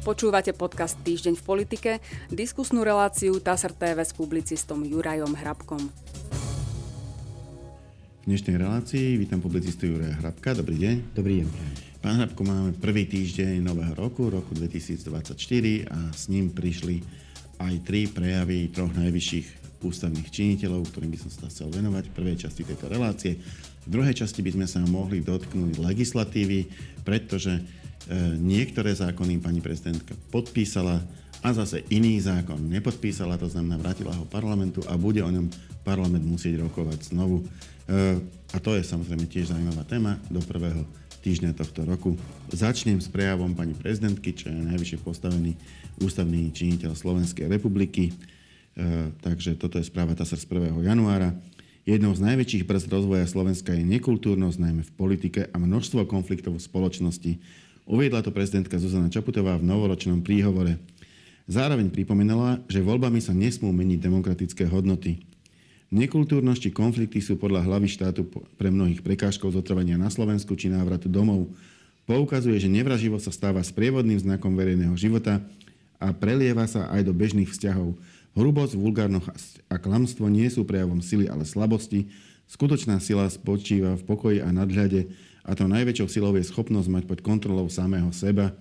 Počúvate podcast Týždeň v politike, diskusnú reláciu TASR TV s publicistom Jurajom Hrabkom. V dnešnej relácii vítam publicistu Juraja Hrabka. Dobrý deň. Dobrý deň. Pán Hrabko, máme prvý týždeň nového roku, roku 2024 a s ním prišli aj tri prejavy troch najvyšších ústavných činiteľov, ktorým by som sa chcel venovať v prvej časti tejto relácie. V druhej časti by sme sa mohli dotknúť legislatívy, pretože niektoré zákony pani prezidentka podpísala a zase iný zákon nepodpísala, to znamená vrátila ho parlamentu a bude o ňom parlament musieť rokovať znovu. E, a to je samozrejme tiež zaujímavá téma do prvého týždňa tohto roku. Začnem s prejavom pani prezidentky, čo je najvyššie postavený ústavný činiteľ Slovenskej republiky. E, takže toto je správa TASR z 1. januára. Jednou z najväčších brzd rozvoja Slovenska je nekultúrnosť, najmä v politike a množstvo konfliktov v spoločnosti, Uviedla to prezidentka Zuzana Čaputová v novoročnom príhovore. Zároveň pripomenula, že voľbami sa nesmú meniť demokratické hodnoty. Nekultúrnosť či konflikty sú podľa hlavy štátu pre mnohých prekážkov zotrvania na Slovensku či návratu domov. Poukazuje, že nevraživosť sa stáva sprievodným znakom verejného života a prelieva sa aj do bežných vzťahov. Hrubosť, vulgárnosť a klamstvo nie sú prejavom sily, ale slabosti. Skutočná sila spočíva v pokoji a nadhľade, a to najväčšou silou je schopnosť mať pod kontrolou samého seba,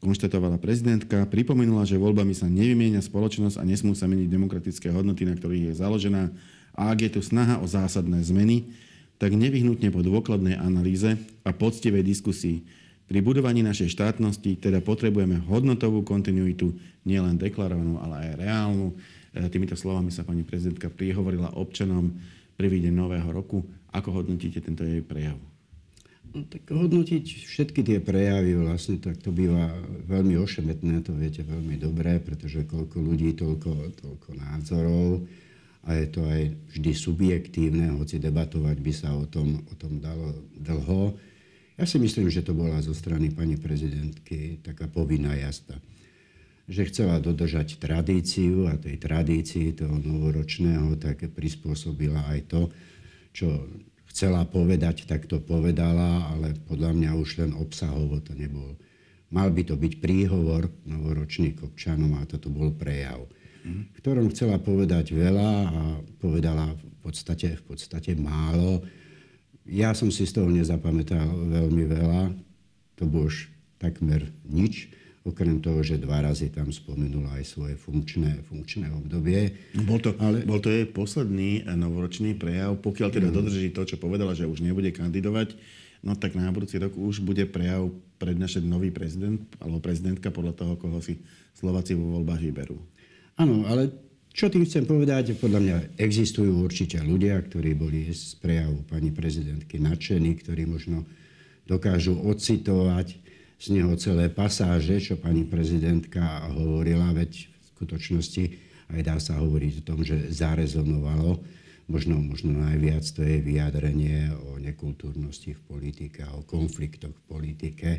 konštatovala prezidentka. Pripomenula, že voľbami sa nevymienia spoločnosť a nesmú sa meniť demokratické hodnoty, na ktorých je založená. A ak je tu snaha o zásadné zmeny, tak nevyhnutne po dôkladnej analýze a poctivej diskusii. Pri budovaní našej štátnosti teda potrebujeme hodnotovú kontinuitu, nielen deklarovanú, ale aj reálnu. E, týmito slovami sa pani prezidentka prihovorila občanom pri nového roku. Ako hodnotíte tento jej prejav? Tak hodnotiť všetky tie prejavy vlastne, tak to býva veľmi ošemetné, to viete veľmi dobre, pretože koľko ľudí, toľko, toľko názorov a je to aj vždy subjektívne, hoci debatovať by sa o tom, o tom dalo dlho. Ja si myslím, že to bola zo strany pani prezidentky taká povinná jazda. Že chcela dodržať tradíciu a tej tradícii toho novoročného tak prispôsobila aj to, čo chcela povedať, tak to povedala, ale podľa mňa už len obsahovo to nebol. Mal by to byť príhovor novoročný k občanom a toto bol prejav, v ktorom chcela povedať veľa a povedala v podstate, v podstate málo. Ja som si z toho nezapamätal veľmi veľa, to bol už takmer nič Okrem toho, že dva razy tam spomenula aj svoje funkčné, funkčné obdobie. Bol to, ale... bol to jej posledný novoročný prejav. Pokiaľ teda mm. dodrží to, čo povedala, že už nebude kandidovať, no tak na budúci rok už bude prejav prednášať nový prezident alebo prezidentka podľa toho, koho si Slováci vo voľbách vyberú. Áno, ale čo tým chcem povedať, podľa mňa existujú určite ľudia, ktorí boli z prejavu pani prezidentky nadšení, ktorí možno dokážu ocitovať z neho celé pasáže, čo pani prezidentka hovorila, veď v skutočnosti aj dá sa hovoriť o tom, že zarezonovalo. Možno, možno najviac to je vyjadrenie o nekultúrnosti v politike, o konfliktoch v politike.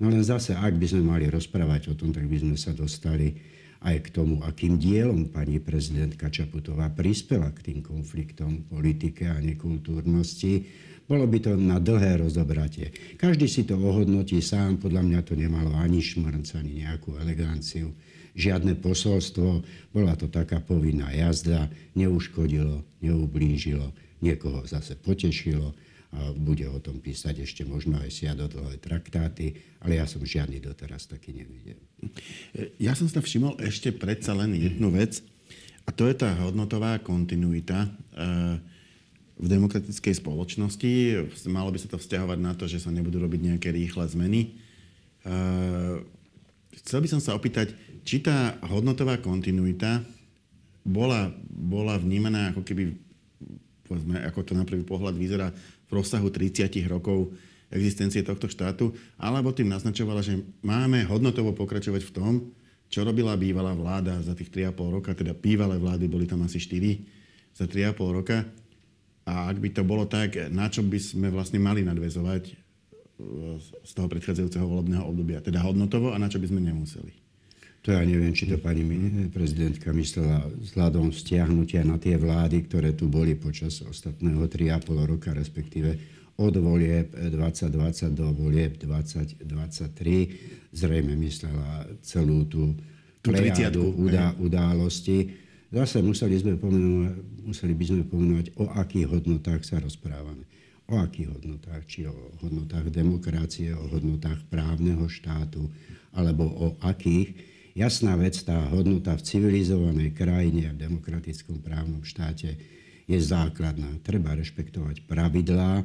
No len zase, ak by sme mali rozprávať o tom, tak by sme sa dostali aj k tomu, akým dielom pani prezidentka Čaputová prispela k tým konfliktom politike a nekultúrnosti bolo by to na dlhé rozobratie. Každý si to ohodnotí sám, podľa mňa to nemalo ani šmrnc, ani nejakú eleganciu, žiadne posolstvo. Bola to taká povinná jazda, neuškodilo, neublížilo, niekoho zase potešilo a bude o tom písať ešte možno aj siadodlhé traktáty, ale ja som žiadny doteraz taký nevidel. Ja som sa všimol ešte predsa len jednu vec, a to je tá hodnotová kontinuita. E- v demokratickej spoločnosti. Malo by sa to vzťahovať na to, že sa nebudú robiť nejaké rýchle zmeny. Chcel by som sa opýtať, či tá hodnotová kontinuita bola, bola vnímaná ako keby, povedzme, ako to na prvý pohľad vyzerá v rozsahu 30 rokov existencie tohto štátu, alebo tým naznačovala, že máme hodnotovo pokračovať v tom, čo robila bývalá vláda za tých 3,5 roka, teda bývalé vlády, boli tam asi 4 za 3,5 roka, a ak by to bolo tak, na čo by sme vlastne mali nadvezovať e, z toho predchádzajúceho volebného obdobia? Teda hodnotovo a na čo by sme nemuseli? To ja neviem, či to pani prezidentka myslela vzhľadom stiahnutia na tie vlády, ktoré tu boli počas ostatného 3,5 roka, respektíve od volieb 2020 do volieb 2023. Zrejme myslela celú tú plejadu udá, událostí. Zase museli, sme museli by sme pomenovať, o akých hodnotách sa rozprávame. O akých hodnotách? Či o hodnotách demokracie, o hodnotách právneho štátu, alebo o akých. Jasná vec, tá hodnota v civilizovanej krajine a v demokratickom právnom štáte je základná. Treba rešpektovať pravidlá.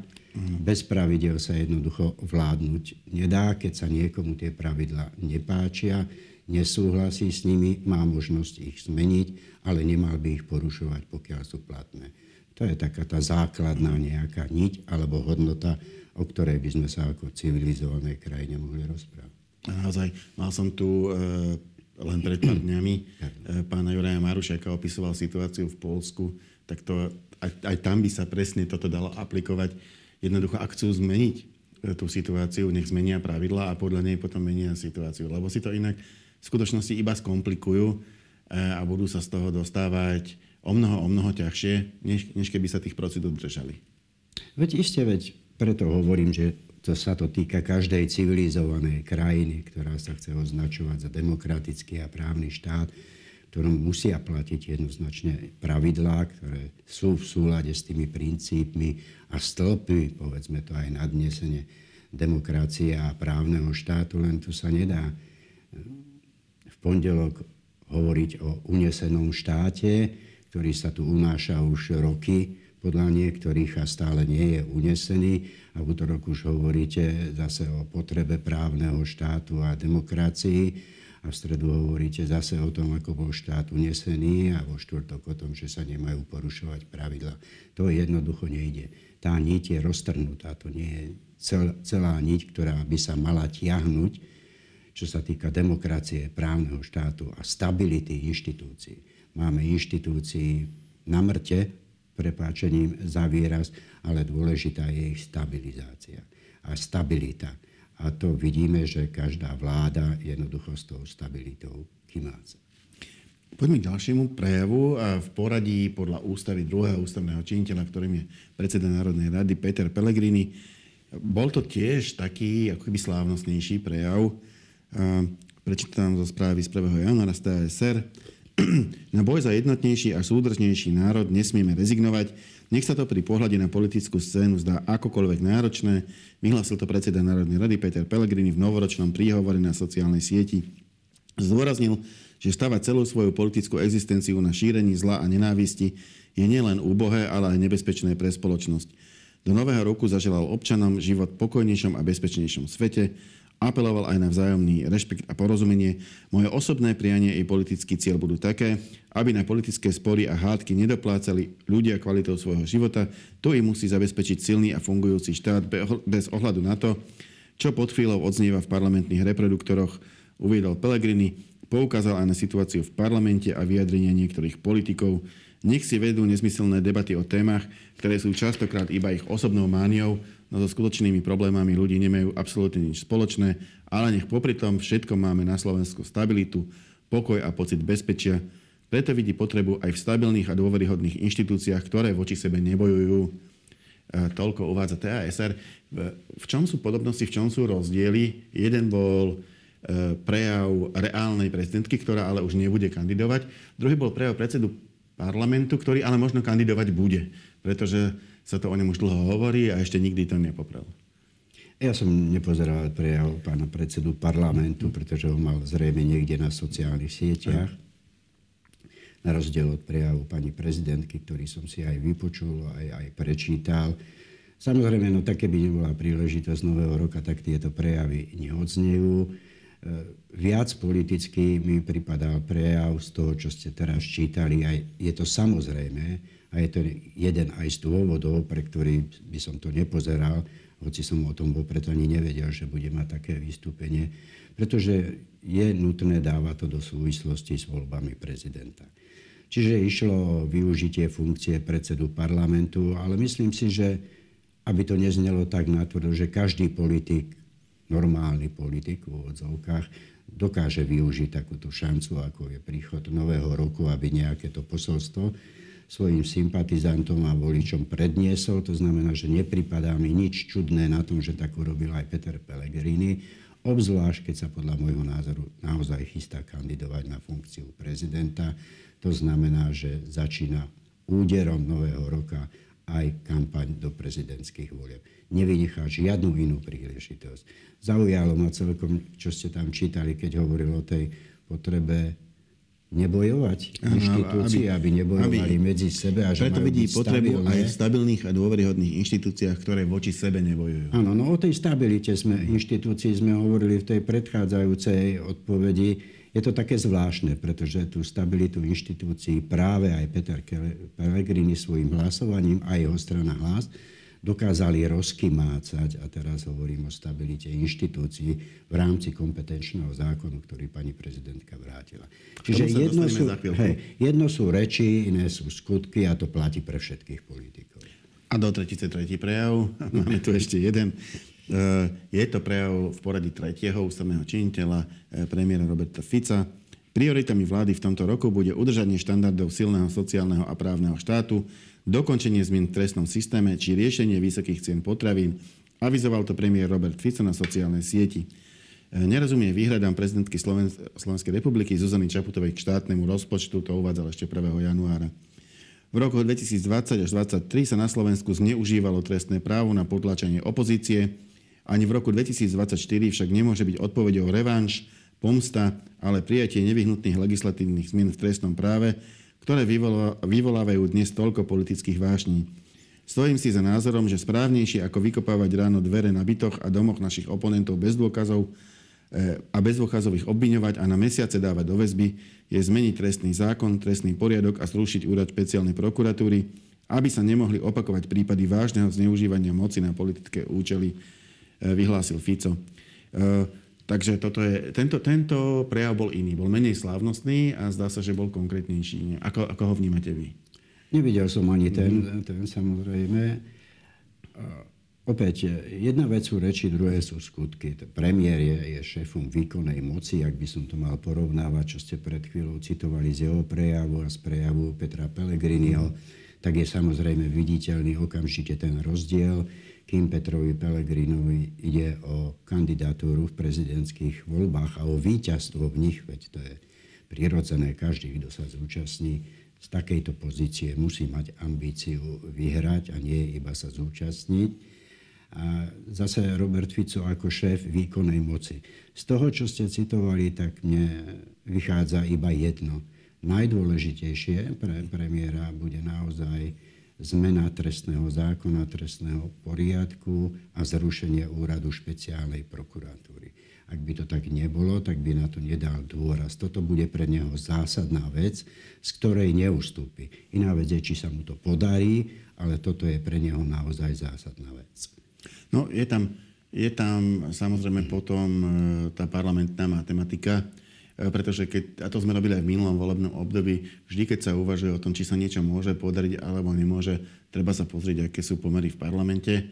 Bez pravidel sa jednoducho vládnuť nedá, keď sa niekomu tie pravidlá nepáčia nesúhlasí s nimi, má možnosť ich zmeniť, ale nemal by ich porušovať, pokiaľ sú platné. To je taká tá základná nejaká niť alebo hodnota, o ktorej by sme sa ako civilizovanej krajine mohli rozprávať. Naozaj, mal som tu e, len pred pár dňami e, pána Juraja Marušaka opisoval situáciu v Polsku, tak to, aj, aj tam by sa presne toto dalo aplikovať. Jednoducho, ak chcú zmeniť e, tú situáciu, nech zmenia pravidla a podľa nej potom menia situáciu. Lebo si to inak v skutočnosti iba skomplikujú e, a budú sa z toho dostávať o mnoho, o mnoho ťažšie, než, než keby sa tých procedúr držali. Veď iste, veď preto hovorím, že to sa to týka každej civilizovanej krajiny, ktorá sa chce označovať za demokratický a právny štát, ktorom musia platiť jednoznačne pravidlá, ktoré sú v súlade s tými princípmi a stĺpy, povedzme to aj nadnesenie demokracie a právneho štátu, len tu sa nedá pondelok hovoriť o unesenom štáte, ktorý sa tu unáša už roky, podľa niektorých a stále nie je unesený. A v útorok už hovoríte zase o potrebe právneho štátu a demokracii. A v stredu hovoríte zase o tom, ako bol štát unesený a vo štvrtok o tom, že sa nemajú porušovať pravidla. To jednoducho nejde. Tá niť je roztrhnutá. To nie je celá niť, ktorá by sa mala tiahnuť čo sa týka demokracie, právneho štátu a stability inštitúcií. Máme inštitúcií na mŕte, prepáčením za výraz, ale dôležitá je ich stabilizácia a stabilita. A to vidíme, že každá vláda jednoducho s tou stabilitou kymáca. Poďme k ďalšiemu prejavu. A v poradí podľa ústavy druhého ústavného činiteľa, ktorým je predseda Národnej rady Peter Pellegrini, bol to tiež taký ako keby slávnostnejší prejav, Prečítam zo správy z 1. januára z TSR. Na boj za jednotnejší a súdržnejší národ nesmieme rezignovať. Nech sa to pri pohľade na politickú scénu zdá akokoľvek náročné, vyhlásil to predseda Národnej rady Peter Pellegrini v novoročnom príhovore na sociálnej sieti. Zdôraznil, že stavať celú svoju politickú existenciu na šírení zla a nenávisti je nielen úbohé, ale aj nebezpečné pre spoločnosť. Do nového roku zaželal občanom život v pokojnejšom a bezpečnejšom svete, apeloval aj na vzájomný rešpekt a porozumenie. Moje osobné prianie i politický cieľ budú také, aby na politické spory a hádky nedoplácali ľudia kvalitou svojho života. To im musí zabezpečiť silný a fungujúci štát bez ohľadu na to, čo pod chvíľou odznieva v parlamentných reproduktoroch, uviedol Pellegrini, poukázal aj na situáciu v parlamente a vyjadrenia niektorých politikov. Nech si vedú nezmyselné debaty o témach, ktoré sú častokrát iba ich osobnou mániou, no so skutočnými problémami ľudí nemajú absolútne nič spoločné, ale nech popri tom všetko máme na Slovensku stabilitu, pokoj a pocit bezpečia. Preto vidí potrebu aj v stabilných a dôveryhodných inštitúciách, ktoré voči sebe nebojujú. E, toľko uvádza TASR. V čom sú podobnosti, v čom sú rozdiely? Jeden bol e, prejav reálnej prezidentky, ktorá ale už nebude kandidovať. Druhý bol prejav predsedu parlamentu, ktorý ale možno kandidovať bude, pretože sa to o ňom už dlho hovorí a ešte nikdy to nepoprel. Ja som nepozeral prejav pána predsedu parlamentu, pretože ho mal zrejme niekde na sociálnych sieťach. Na rozdiel od prejavu pani prezidentky, ktorý som si aj vypočul, aj, aj prečítal. Samozrejme, no tak keby nebola príležitosť nového roka, tak tieto prejavy neodznejú. E, viac politicky mi pripadal prejav z toho, čo ste teraz čítali. Aj je to samozrejme, a je to jeden aj z dôvodov, pre ktorý by som to nepozeral, hoci som o tom vopred ani nevedel, že bude mať také vystúpenie, pretože je nutné dávať to do súvislosti s voľbami prezidenta. Čiže išlo o využitie funkcie predsedu parlamentu, ale myslím si, že aby to neznelo tak natvrdo, že každý politik, normálny politik v odzovkách, dokáže využiť takúto šancu, ako je príchod nového roku, aby nejaké to posolstvo svojim sympatizantom a voličom predniesol. To znamená, že nepripadá mi nič čudné na tom, že tak urobil aj Peter Pellegrini, obzvlášť keď sa podľa môjho názoru naozaj chystá kandidovať na funkciu prezidenta. To znamená, že začína úderom nového roka aj kampaň do prezidentských volieb. Nevynechá žiadnu inú príležitosť. Zaujalo ma celkom, čo ste tam čítali, keď hovoril o tej potrebe nebojovať ano, inštitúcie, aby, aby nebojovali aby, medzi sebe. A že preto vidí potrebu stabilné. aj v stabilných a dôveryhodných inštitúciách, ktoré voči sebe nebojujú. Áno, no o tej stabilite sme inštitúcii sme hovorili v tej predchádzajúcej odpovedi. Je to také zvláštne, pretože tú stabilitu inštitúcií práve aj Peter Pellegrini svojim hlasovaním a jeho strana hlas dokázali rozkymácať, a teraz hovorím o stabilite inštitúcií v rámci kompetenčného zákonu, ktorý pani prezidentka vrátila. Čiže jedno sú, hej, jedno sú reči, iné sú skutky a to platí pre všetkých politikov. A do tretice tretí prejav. Máme tu ešte jeden. E, je to prejav v poradí tretieho ústavného činiteľa e, premiéra Roberta Fica. Prioritami vlády v tomto roku bude udržanie štandardov silného sociálneho a právneho štátu, dokončenie zmien v trestnom systéme či riešenie vysokých cien potravín, avizoval to premiér Robert Fico na sociálnej sieti. E, nerozumie výhradám prezidentky Slovenskej republiky Zuzany Čaputovej k štátnemu rozpočtu, to uvádzal ešte 1. januára. V roku 2020 až 2023 sa na Slovensku zneužívalo trestné právo na potlačenie opozície. Ani v roku 2024 však nemôže byť odpovedou revanš, pomsta, ale prijatie nevyhnutných legislatívnych zmien v trestnom práve, ktoré vyvolávajú dnes toľko politických vášní. Stojím si za názorom, že správnejšie ako vykopávať ráno dvere na bytoch a domoch našich oponentov bez dôkazov eh, a bez dôkazov ich obviňovať a na mesiace dávať do väzby, je zmeniť trestný zákon, trestný poriadok a zrušiť úrad špeciálnej prokuratúry, aby sa nemohli opakovať prípady vážneho zneužívania moci na politické účely, eh, vyhlásil Fico. Takže toto je, tento, tento prejav bol iný, bol menej slávnostný a zdá sa, že bol konkrétnejší. Ako, ako ho vnímate vy? Nevidel som ani ten, ten samozrejme. Opäť, jedna vec sú reči, druhé sú skutky. Premiér je, je šéfom výkonnej moci, ak by som to mal porovnávať, čo ste pred chvíľou citovali z jeho prejavu a z prejavu Petra Pellegriniho, tak je samozrejme viditeľný okamžite ten rozdiel kým Petrovi Pelegrinovi ide o kandidatúru v prezidentských voľbách a o víťazstvo v nich, veď to je prirodzené, každý, kto sa zúčastní z takejto pozície, musí mať ambíciu vyhrať a nie iba sa zúčastniť. A zase Robert Fico ako šéf výkonnej moci. Z toho, čo ste citovali, tak mne vychádza iba jedno. Najdôležitejšie pre premiéra bude naozaj zmena trestného zákona, trestného poriadku a zrušenie úradu špeciálnej prokuratúry. Ak by to tak nebolo, tak by na to nedal dôraz. Toto bude pre neho zásadná vec, z ktorej neustúpi. Iná vec je, či sa mu to podarí, ale toto je pre neho naozaj zásadná vec. No, je tam, je tam samozrejme potom e, tá parlamentná matematika, pretože keď, a to sme robili aj v minulom volebnom období, vždy keď sa uvažuje o tom, či sa niečo môže podariť alebo nemôže, treba sa pozrieť, aké sú pomery v parlamente. E,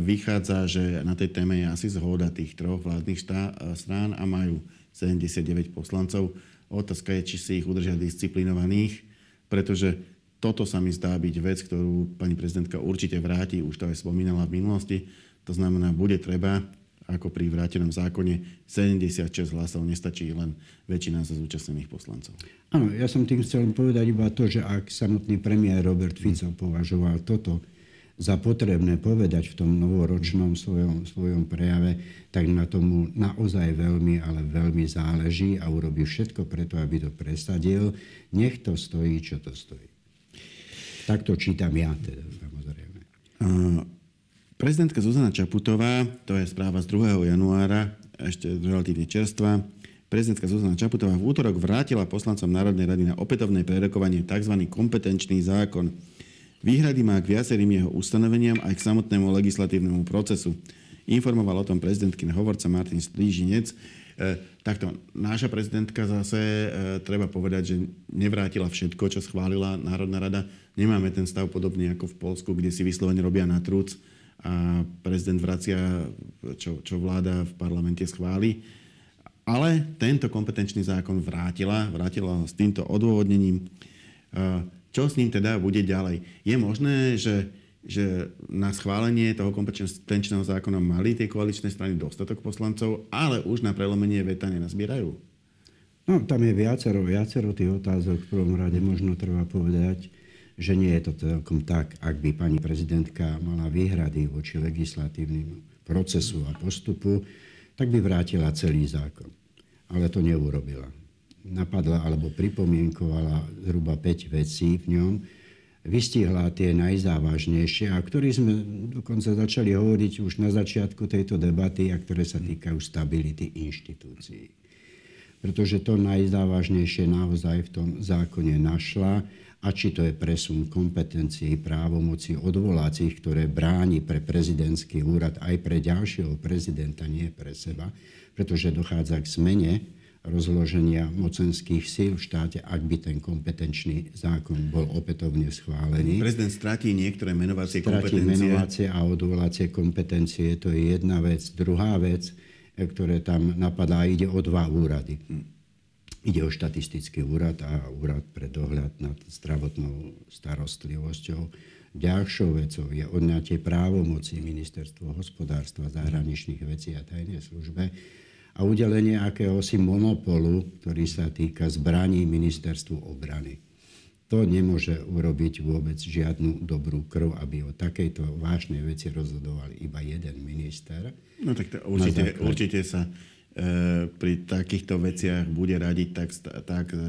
vychádza, že na tej téme je asi zhoda tých troch vládnych štá, e, strán a majú 79 poslancov. Otázka je, či si ich udržia disciplinovaných, pretože toto sa mi zdá byť vec, ktorú pani prezidentka určite vráti, už to aj spomínala v minulosti. To znamená, bude treba ako pri vrátenom zákone 76 hlasov nestačí len väčšina zo zúčastnených poslancov. Áno, ja som tým chcel povedať iba to, že ak samotný premiér Robert Fico považoval toto za potrebné povedať v tom novoročnom svojom, svojom prejave, tak na tomu naozaj veľmi, ale veľmi záleží a urobí všetko preto, aby to presadil. Nech to stojí, čo to stojí. Tak to čítam ja teda, samozrejme. Uh, Prezidentka Zuzana Čaputová, to je správa z 2. januára, ešte relatívne čerstvá, prezidentka Zuzana Čaputová v útorok vrátila poslancom Národnej rady na opätovné prerokovanie tzv. kompetenčný zákon. Výhrady má k viacerým jeho ustanoveniam aj k samotnému legislatívnemu procesu. Informoval o tom prezidentkin hovorca Martin Strížinec. E, takto, náša prezidentka zase, e, treba povedať, že nevrátila všetko, čo schválila Národná rada. Nemáme ten stav podobný ako v Polsku, kde si vyslovene robia na trúc a prezident vracia, čo, čo vláda v parlamente schváli. Ale tento kompetenčný zákon vrátila, vrátila ho s týmto odôvodnením. čo s ním teda bude ďalej. Je možné, že, že na schválenie toho kompetenčného zákona mali tie koaličné strany dostatok poslancov, ale už na prelomenie veta nenazbierajú? No, tam je viacero, viacero tých otázok. V prvom rade možno treba povedať, že nie je to celkom tak, ak by pani prezidentka mala výhrady voči legislatívnym procesu a postupu, tak by vrátila celý zákon. Ale to neurobila. Napadla alebo pripomienkovala zhruba 5 vecí v ňom, vystihla tie najzávažnejšie, a ktorých sme dokonca začali hovoriť už na začiatku tejto debaty a ktoré sa týkajú stability inštitúcií. Pretože to najzávažnejšie naozaj v tom zákone našla a či to je presun kompetencií, právomoci odvolacích, ktoré bráni pre prezidentský úrad aj pre ďalšieho prezidenta, nie pre seba, pretože dochádza k zmene rozloženia mocenských síl v štáte, ak by ten kompetenčný zákon bol opätovne schválený. Prezident stratí niektoré menovacie stratí kompetencie. menovacie a odvolacie kompetencie, to je jedna vec. Druhá vec, ktoré tam napadá, ide o dva úrady. Ide o štatistický úrad a úrad pre dohľad nad zdravotnou starostlivosťou. Ďalšou vecou je odňatie právomoci ministerstvo hospodárstva, zahraničných vecí a tajnej službe a udelenie akéhosi monopolu, ktorý sa týka zbraní ministerstvu obrany. To nemôže urobiť vôbec žiadnu dobrú krv, aby o takejto vážnej veci rozhodoval iba jeden minister. No tak to určite, určite sa pri takýchto veciach bude radiť tak, tak e,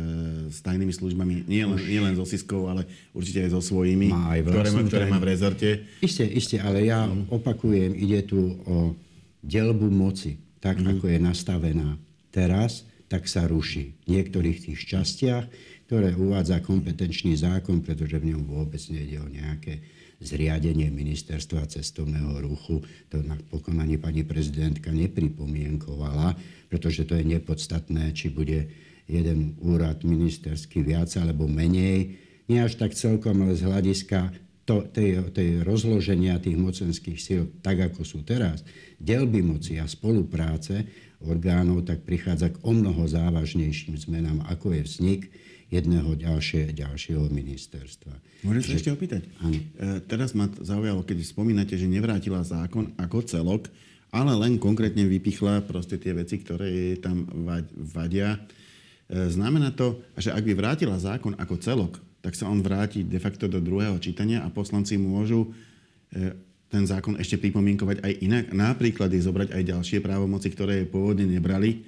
s tajnými službami, nie len, nie len so Siskou, ale určite aj so svojimi, má aj ktoré, má, ktoré má v rezorte. Isté, isté, ale ja no. opakujem, ide tu o delbu moci, tak mm. ako je nastavená teraz, tak sa ruší v niektorých tých častiach, ktoré uvádza kompetenčný zákon, pretože v ňom vôbec nejde o nejaké zriadenie ministerstva cestovného ruchu. To napokon ani pani prezidentka nepripomienkovala, pretože to je nepodstatné, či bude jeden úrad ministerský viac alebo menej. Nie až tak celkom, ale z hľadiska to, tej, tej rozloženia tých mocenských síl, tak ako sú teraz, delby moci a spolupráce orgánov, tak prichádza k o mnoho závažnejším zmenám, ako je vznik jedného ďalšie, ďalšieho ministerstva. Môžem sa ešte opýtať? Áno. E, teraz ma zaujalo, keď spomínate, že nevrátila zákon ako celok, ale len konkrétne vypichla proste tie veci, ktoré jej tam vadia. E, znamená to, že ak by vrátila zákon ako celok, tak sa on vráti de facto do druhého čítania a poslanci môžu e, ten zákon ešte pripomienkovať aj inak. Napríklad je zobrať aj ďalšie právomoci, ktoré pôvodne nebrali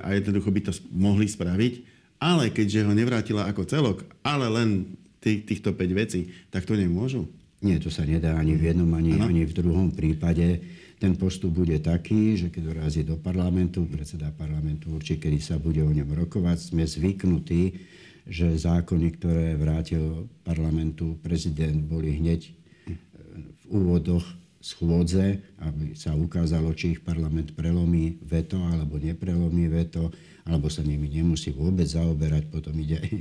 a jednoducho by to mohli spraviť ale keďže ho nevrátila ako celok, ale len tých, týchto 5 vecí, tak to nemôžu? Nie, to sa nedá ani v jednom, ani, ani v druhom prípade. Ten postup bude taký, že keď dorazí do parlamentu, predseda parlamentu určite, kedy sa bude o ňom rokovať, sme zvyknutí, že zákony, ktoré vrátil parlamentu prezident, boli hneď v úvodoch schôdze, aby sa ukázalo, či ich parlament prelomí veto alebo neprelomí veto alebo sa nimi nemusí vôbec zaoberať, potom ide aj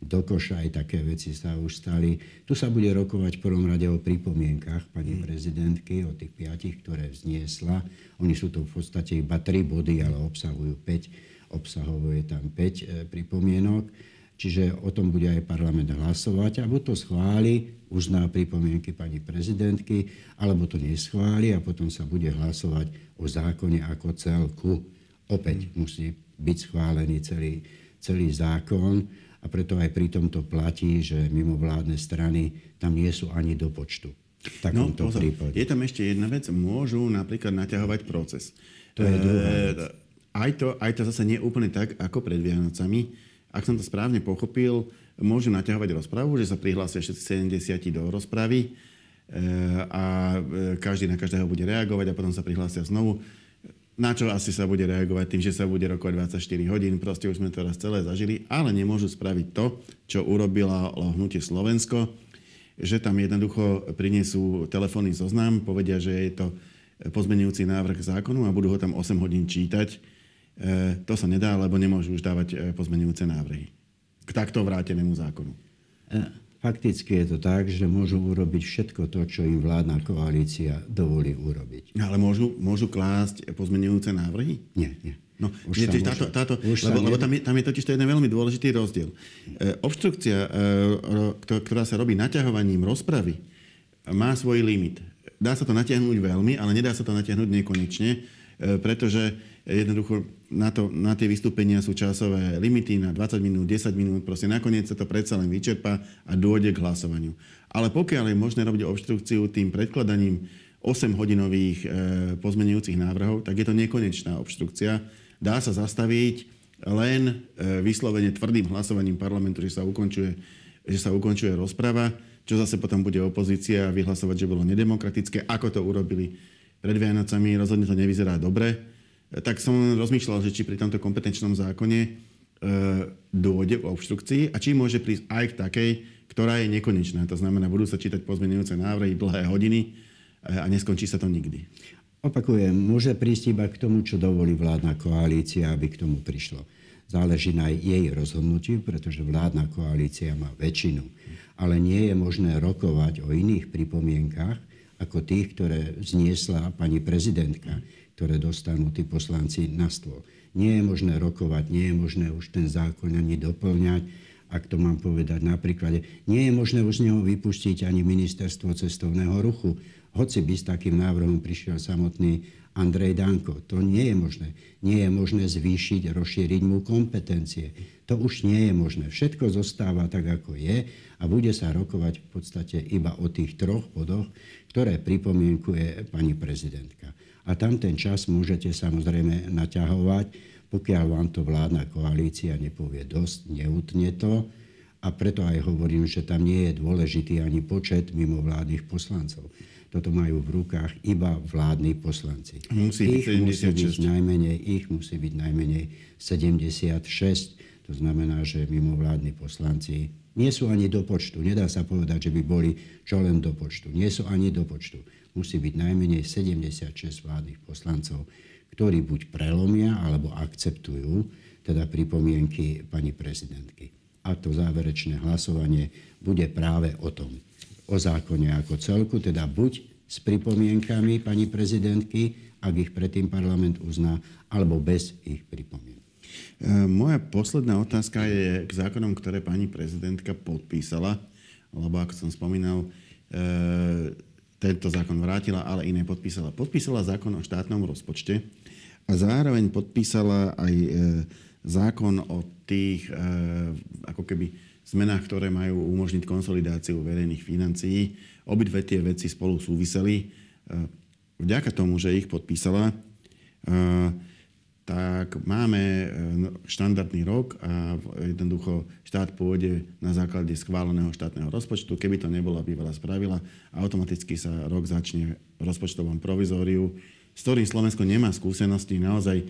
do koša, aj také veci sa už stali. Tu sa bude rokovať v prvom rade o pripomienkach pani mm. prezidentky, o tých piatich, ktoré vzniesla. Oni sú to v podstate iba tri body, ale obsahujú 5, obsahovo je tam 5 e, pripomienok. Čiže o tom bude aj parlament hlasovať a buď to schváli, uzná pripomienky pani prezidentky, alebo to neschváli a potom sa bude hlasovať o zákone ako celku. Opäť musí byť schválený celý, celý zákon a preto aj pri tomto platí, že mimovládne strany tam nie sú ani do počtu. V no, pozor, prípade. je tam ešte jedna vec. Môžu napríklad naťahovať proces. To je druhá vec. Aj to, aj to zase nie úplne tak, ako pred Vianocami. Ak som to správne pochopil, môžu naťahovať rozpravu, že sa prihlásia všetci 70 do rozpravy e, a e, každý na každého bude reagovať a potom sa prihlásia znovu na čo asi sa bude reagovať tým, že sa bude rokovať 24 hodín. Proste už sme to raz celé zažili, ale nemôžu spraviť to, čo urobila hnutie Slovensko, že tam jednoducho prinesú telefónny zoznam, povedia, že je to pozmenujúci návrh zákonu a budú ho tam 8 hodín čítať. E, to sa nedá, lebo nemôžu už dávať e, pozmenujúce návrhy k takto vrátenému zákonu. E, Fakticky je to tak, že môžu urobiť všetko to, čo im vládna koalícia dovolí urobiť. Ale môžu, môžu klásť pozmenujúce návrhy? Nie, nie. No, už táto, táto, táto, už lebo, lebo tam, je, tam je totiž to jeden veľmi dôležitý rozdiel. E, obštrukcia, e, ktorá sa robí naťahovaním rozpravy, má svoj limit. Dá sa to natiahnuť veľmi, ale nedá sa to natiahnuť nekonečne, e, pretože jednoducho na, to, na tie vystúpenia sú časové limity na 20 minút, 10 minút, proste nakoniec sa to predsa len vyčerpa a dôjde k hlasovaniu. Ale pokiaľ je možné robiť obštrukciu tým predkladaním 8-hodinových e, pozmenujúcich návrhov, tak je to nekonečná obštrukcia dá sa zastaviť len e, vyslovene tvrdým hlasovaním parlamentu, že sa ukončuje, že sa ukončuje rozprava, čo zase potom bude opozícia vyhlasovať, že bolo nedemokratické, ako to urobili pred Vianocami, rozhodne to nevyzerá dobre. E, tak som rozmýšľal, že či pri tomto kompetenčnom zákone e, dôjde k obštrukcii a či môže prísť aj k takej, ktorá je nekonečná. To znamená, budú sa čítať pozmenujúce návrhy dlhé hodiny a neskončí sa to nikdy. Opakujem, môže prísť iba k tomu, čo dovolí vládna koalícia, aby k tomu prišlo. Záleží na jej rozhodnutí, pretože vládna koalícia má väčšinu. Ale nie je možné rokovať o iných pripomienkach, ako tých, ktoré zniesla pani prezidentka, ktoré dostanú tí poslanci na stôl. Nie je možné rokovať, nie je možné už ten zákon ani doplňať, ak to mám povedať napríklad. Nie je možné už z neho vypustiť ani ministerstvo cestovného ruchu, hoci by s takým návrhom prišiel samotný Andrej Danko. To nie je možné. Nie je možné zvýšiť, rozšíriť mu kompetencie. To už nie je možné. Všetko zostáva tak, ako je a bude sa rokovať v podstate iba o tých troch bodoch, ktoré pripomienkuje pani prezidentka. A tam ten čas môžete samozrejme naťahovať, pokiaľ vám to vládna koalícia nepovie dosť, neutne to. A preto aj hovorím, že tam nie je dôležitý ani počet mimovládnych poslancov. Toto majú v rukách iba vládni poslanci. Musí ich byť musí byť najmenej, ich musí byť najmenej 76. To znamená, že mimovládni poslanci nie sú ani do počtu. Nedá sa povedať, že by boli čo len do počtu. Nie sú ani do počtu. Musí byť najmenej 76 vládnych poslancov, ktorí buď prelomia, alebo akceptujú teda pripomienky pani prezidentky. A to záverečné hlasovanie bude práve o tom o zákone ako celku, teda buď s pripomienkami pani prezidentky, ak ich predtým parlament uzná, alebo bez ich pripomienok. E, moja posledná otázka je k zákonom, ktoré pani prezidentka podpísala, lebo ako som spomínal, e, tento zákon vrátila, ale iné podpísala. Podpísala zákon o štátnom rozpočte a zároveň podpísala aj e, zákon o tých ako keby zmenách, ktoré majú umožniť konsolidáciu verejných financií. Obidve tie veci spolu súviseli. E, vďaka tomu, že ich podpísala, e, tak máme e, štandardný rok a jednoducho štát pôjde na základe schváleného štátneho rozpočtu. Keby to nebola bývalá spravila, automaticky sa rok začne v rozpočtovom provizóriu, s ktorým Slovensko nemá skúsenosti. Naozaj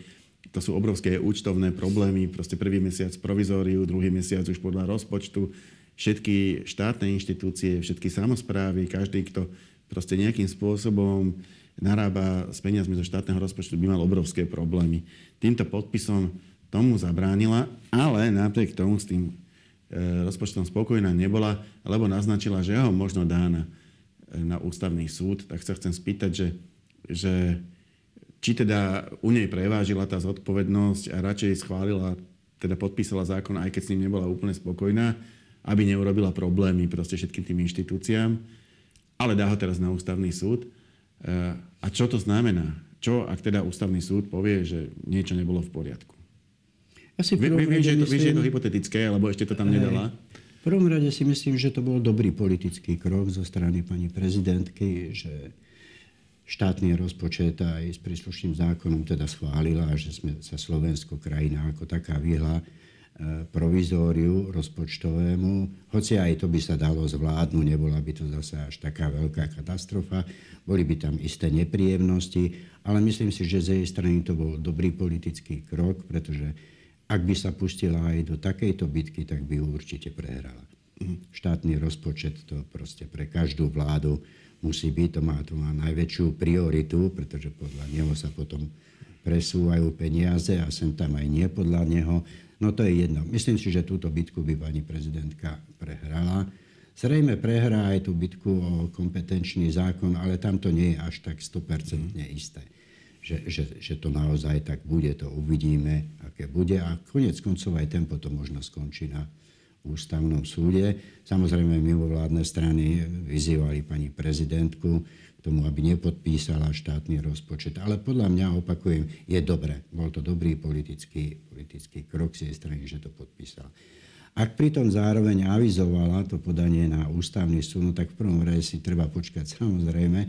to sú obrovské účtovné problémy. Proste prvý mesiac provizóriu, druhý mesiac už podľa rozpočtu. Všetky štátne inštitúcie, všetky samozprávy, každý, kto proste nejakým spôsobom narába s peniazmi zo štátneho rozpočtu, by mal obrovské problémy. Týmto podpisom tomu zabránila, ale napriek tomu s tým e, rozpočtom spokojná nebola, lebo naznačila, že ho možno dá na, na ústavný súd. Tak sa chcem spýtať, že, že či teda u nej prevážila tá zodpovednosť a radšej schválila, teda podpísala zákon, aj keď s ním nebola úplne spokojná, aby neurobila problémy proste všetkým tým inštitúciám, ale dá ho teraz na ústavný súd. Eh, a čo to znamená? Čo, ak teda ústavný súd povie, že niečo nebolo v poriadku? Ja si viem, viem, že, myslím, že je to hypotetické, lebo ešte to tam nedala. V prvom rade si myslím, že to bol dobrý politický krok zo strany pani prezidentky, že štátny rozpočet aj s príslušným zákonom teda schválila, že sme sa Slovensko krajina ako taká vyhla provizóriu rozpočtovému, hoci aj to by sa dalo zvládnuť, nebola by to zase až taká veľká katastrofa, boli by tam isté nepríjemnosti, ale myslím si, že z jej strany to bol dobrý politický krok, pretože ak by sa pustila aj do takejto bitky, tak by ju určite prehrala. Štátny rozpočet to proste pre každú vládu musí byť, to má, to má najväčšiu prioritu, pretože podľa neho sa potom presúvajú peniaze a sem tam aj nie podľa neho. No to je jedno. Myslím si, že túto bitku by pani prezidentka prehrala. Zrejme prehrá aj tú bitku o kompetenčný zákon, ale tam to nie je až tak 100% isté. že, že, že to naozaj tak bude, to uvidíme, aké bude. A konec koncov aj tempo to možno skončí na ústavnom súde. Samozrejme, mimovládne strany vyzývali pani prezidentku tomu, aby nepodpísala štátny rozpočet. Ale podľa mňa, opakujem, je dobre. Bol to dobrý politický, politický krok z jej strany, že to podpísala. Ak pritom zároveň avizovala to podanie na ústavný súd, no tak v prvom rade si treba počkať samozrejme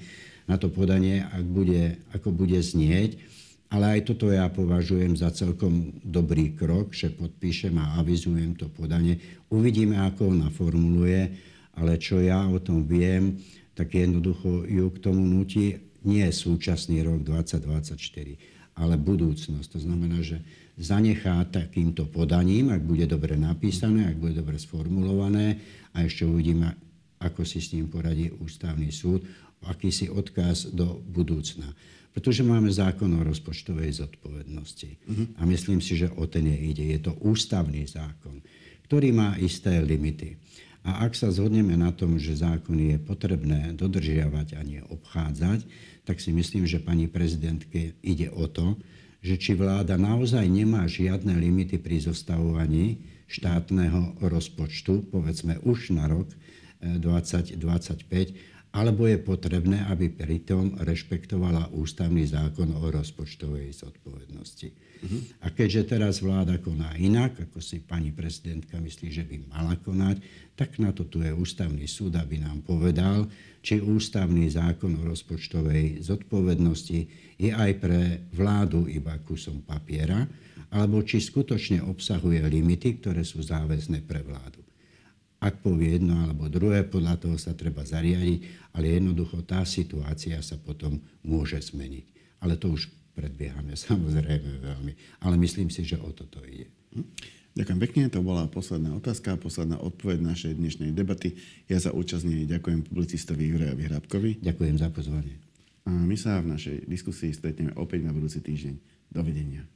na to podanie, ak bude, ako bude znieť. Ale aj toto ja považujem za celkom dobrý krok, že podpíšem a avizujem to podanie. Uvidíme, ako ho naformuluje, ale čo ja o tom viem, tak jednoducho ju k tomu nutí nie súčasný rok 2024, ale budúcnosť. To znamená, že zanechá takýmto podaním, ak bude dobre napísané, ak bude dobre sformulované a ešte uvidíme, ako si s ním poradí ústavný súd, akýsi odkaz do budúcna. Pretože máme zákon o rozpočtovej zodpovednosti. Uh-huh. A myslím si, že o ten je ide. Je to ústavný zákon, ktorý má isté limity. A ak sa zhodneme na tom, že zákony je potrebné dodržiavať a nie obchádzať, tak si myslím, že pani prezidentke ide o to, že či vláda naozaj nemá žiadne limity pri zostavovaní štátneho rozpočtu, povedzme už na rok 2025, eh, alebo je potrebné, aby pritom rešpektovala ústavný zákon o rozpočtovej zodpovednosti. A keďže teraz vláda koná inak, ako si pani prezidentka myslí, že by mala konať, tak na to tu je ústavný súd, aby nám povedal, či ústavný zákon o rozpočtovej zodpovednosti je aj pre vládu iba kusom papiera, alebo či skutočne obsahuje limity, ktoré sú záväzné pre vládu. Ak povie jedno alebo druhé, podľa toho sa treba zariadiť, ale jednoducho tá situácia sa potom môže zmeniť. Ale to už predbiehame samozrejme veľmi. Ale myslím si, že o toto ide. Hm? Ďakujem pekne, to bola posledná otázka, posledná odpoveď našej dnešnej debaty. Ja za účastnenie ďakujem publicistovi Jurajovi Hrabkovi. Ďakujem za pozvanie. A my sa v našej diskusii stretneme opäť na budúci týždeň. Dovidenia.